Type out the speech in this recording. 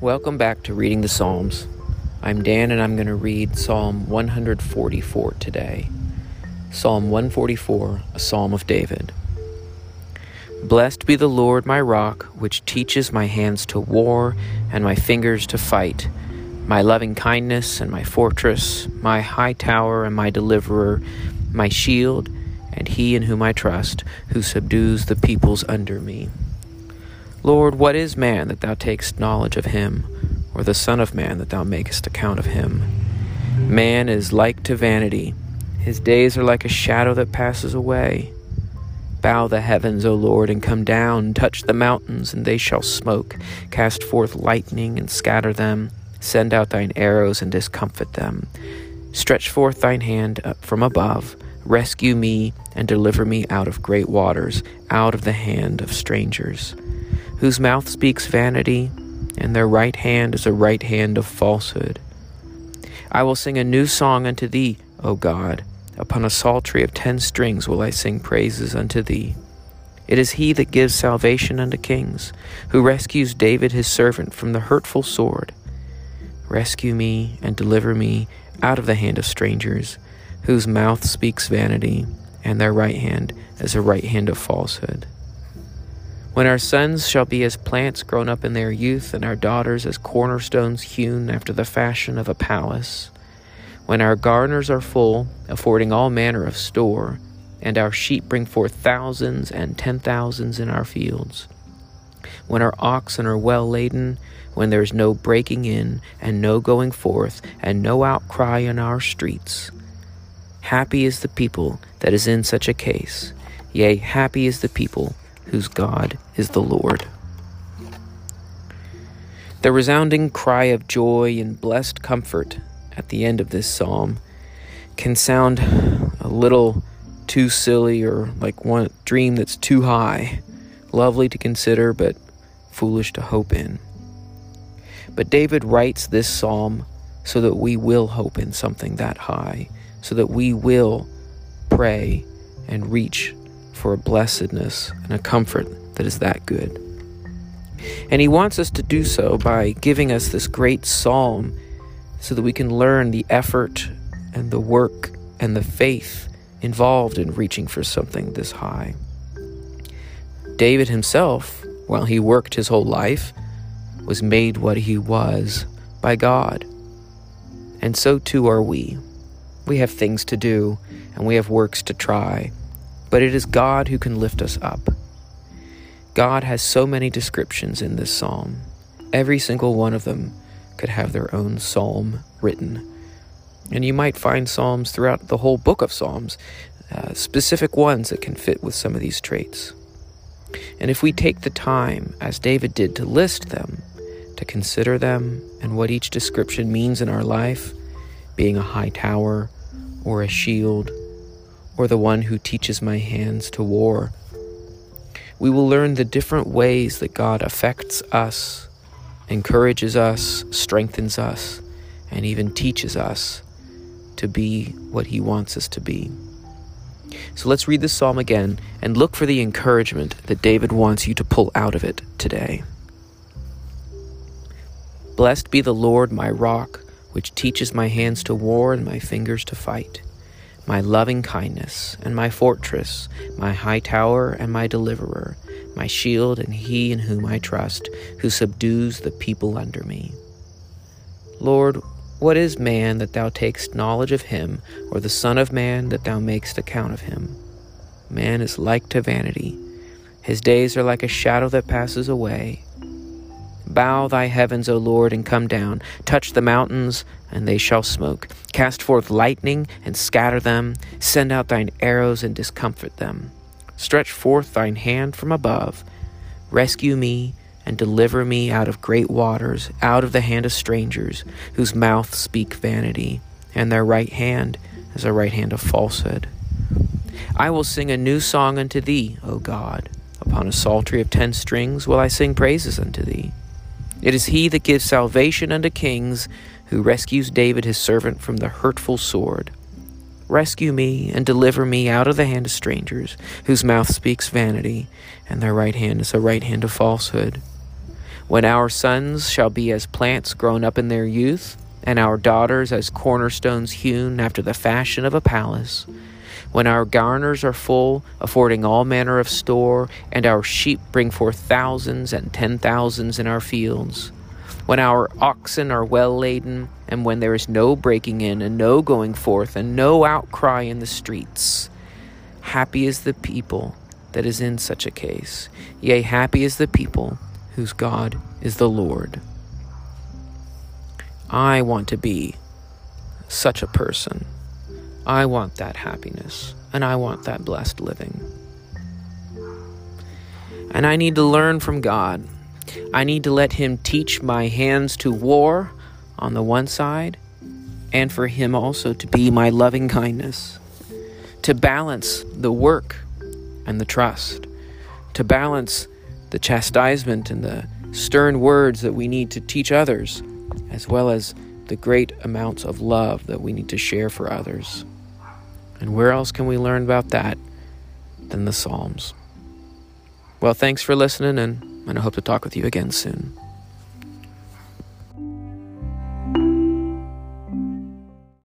Welcome back to Reading the Psalms. I'm Dan and I'm going to read Psalm 144 today. Psalm 144, a psalm of David. Blessed be the Lord my rock, which teaches my hands to war and my fingers to fight, my loving kindness and my fortress, my high tower and my deliverer, my shield, and he in whom I trust, who subdues the peoples under me. Lord, what is man that thou takest knowledge of him, or the Son of man that thou makest account of him? Man is like to vanity, his days are like a shadow that passes away. Bow the heavens, O Lord, and come down, touch the mountains, and they shall smoke. Cast forth lightning and scatter them. Send out thine arrows and discomfit them. Stretch forth thine hand up from above. Rescue me and deliver me out of great waters, out of the hand of strangers whose mouth speaks vanity, and their right hand is a right hand of falsehood. I will sing a new song unto thee, O God. Upon a psaltery of ten strings will I sing praises unto thee. It is he that gives salvation unto kings, who rescues David his servant from the hurtful sword. Rescue me and deliver me out of the hand of strangers, whose mouth speaks vanity, and their right hand is a right hand of falsehood. When our sons shall be as plants grown up in their youth, and our daughters as cornerstones hewn after the fashion of a palace, when our garners are full, affording all manner of store, and our sheep bring forth thousands and ten thousands in our fields, when our oxen are well laden, when there is no breaking in, and no going forth, and no outcry in our streets. Happy is the people that is in such a case, yea, happy is the people whose God is the Lord. The resounding cry of joy and blessed comfort at the end of this psalm can sound a little too silly or like one dream that's too high, lovely to consider but foolish to hope in. But David writes this psalm so that we will hope in something that high, so that we will pray and reach for a blessedness and a comfort that is that good. And he wants us to do so by giving us this great psalm so that we can learn the effort and the work and the faith involved in reaching for something this high. David himself, while he worked his whole life, was made what he was by God. And so too are we. We have things to do and we have works to try but it is God who can lift us up. God has so many descriptions in this psalm. Every single one of them could have their own psalm written. And you might find psalms throughout the whole book of Psalms, uh, specific ones that can fit with some of these traits. And if we take the time, as David did, to list them, to consider them and what each description means in our life, being a high tower or a shield or the one who teaches my hands to war. We will learn the different ways that God affects us, encourages us, strengthens us, and even teaches us to be what He wants us to be. So let's read this psalm again and look for the encouragement that David wants you to pull out of it today. Blessed be the Lord my rock, which teaches my hands to war and my fingers to fight my loving kindness and my fortress, my high tower and my deliverer, my shield and he in whom I trust, who subdues the people under me. Lord, what is man that thou takest knowledge of him, or the Son of man that thou makest account of him? Man is like to vanity. His days are like a shadow that passes away. Bow thy heavens, O Lord, and come down. Touch the mountains, and they shall smoke. Cast forth lightning, and scatter them. Send out thine arrows, and discomfit them. Stretch forth thine hand from above. Rescue me, and deliver me out of great waters, out of the hand of strangers, whose mouth speak vanity, and their right hand is a right hand of falsehood. I will sing a new song unto thee, O God. Upon a psaltery of ten strings will I sing praises unto thee. It is he that gives salvation unto kings, who rescues David his servant from the hurtful sword. Rescue me and deliver me out of the hand of strangers, whose mouth speaks vanity, and their right hand is a right hand of falsehood. When our sons shall be as plants grown up in their youth, and our daughters as cornerstones hewn after the fashion of a palace, when our garners are full, affording all manner of store, and our sheep bring forth thousands and ten thousands in our fields, when our oxen are well laden, and when there is no breaking in, and no going forth, and no outcry in the streets, happy is the people that is in such a case. Yea, happy is the people whose God is the Lord. I want to be such a person. I want that happiness, and I want that blessed living. And I need to learn from God. I need to let Him teach my hands to war on the one side, and for Him also to be my loving kindness, to balance the work and the trust, to balance the chastisement and the stern words that we need to teach others, as well as the great amounts of love that we need to share for others. And where else can we learn about that than the Psalms? Well, thanks for listening, and, I hope to talk with you again soon.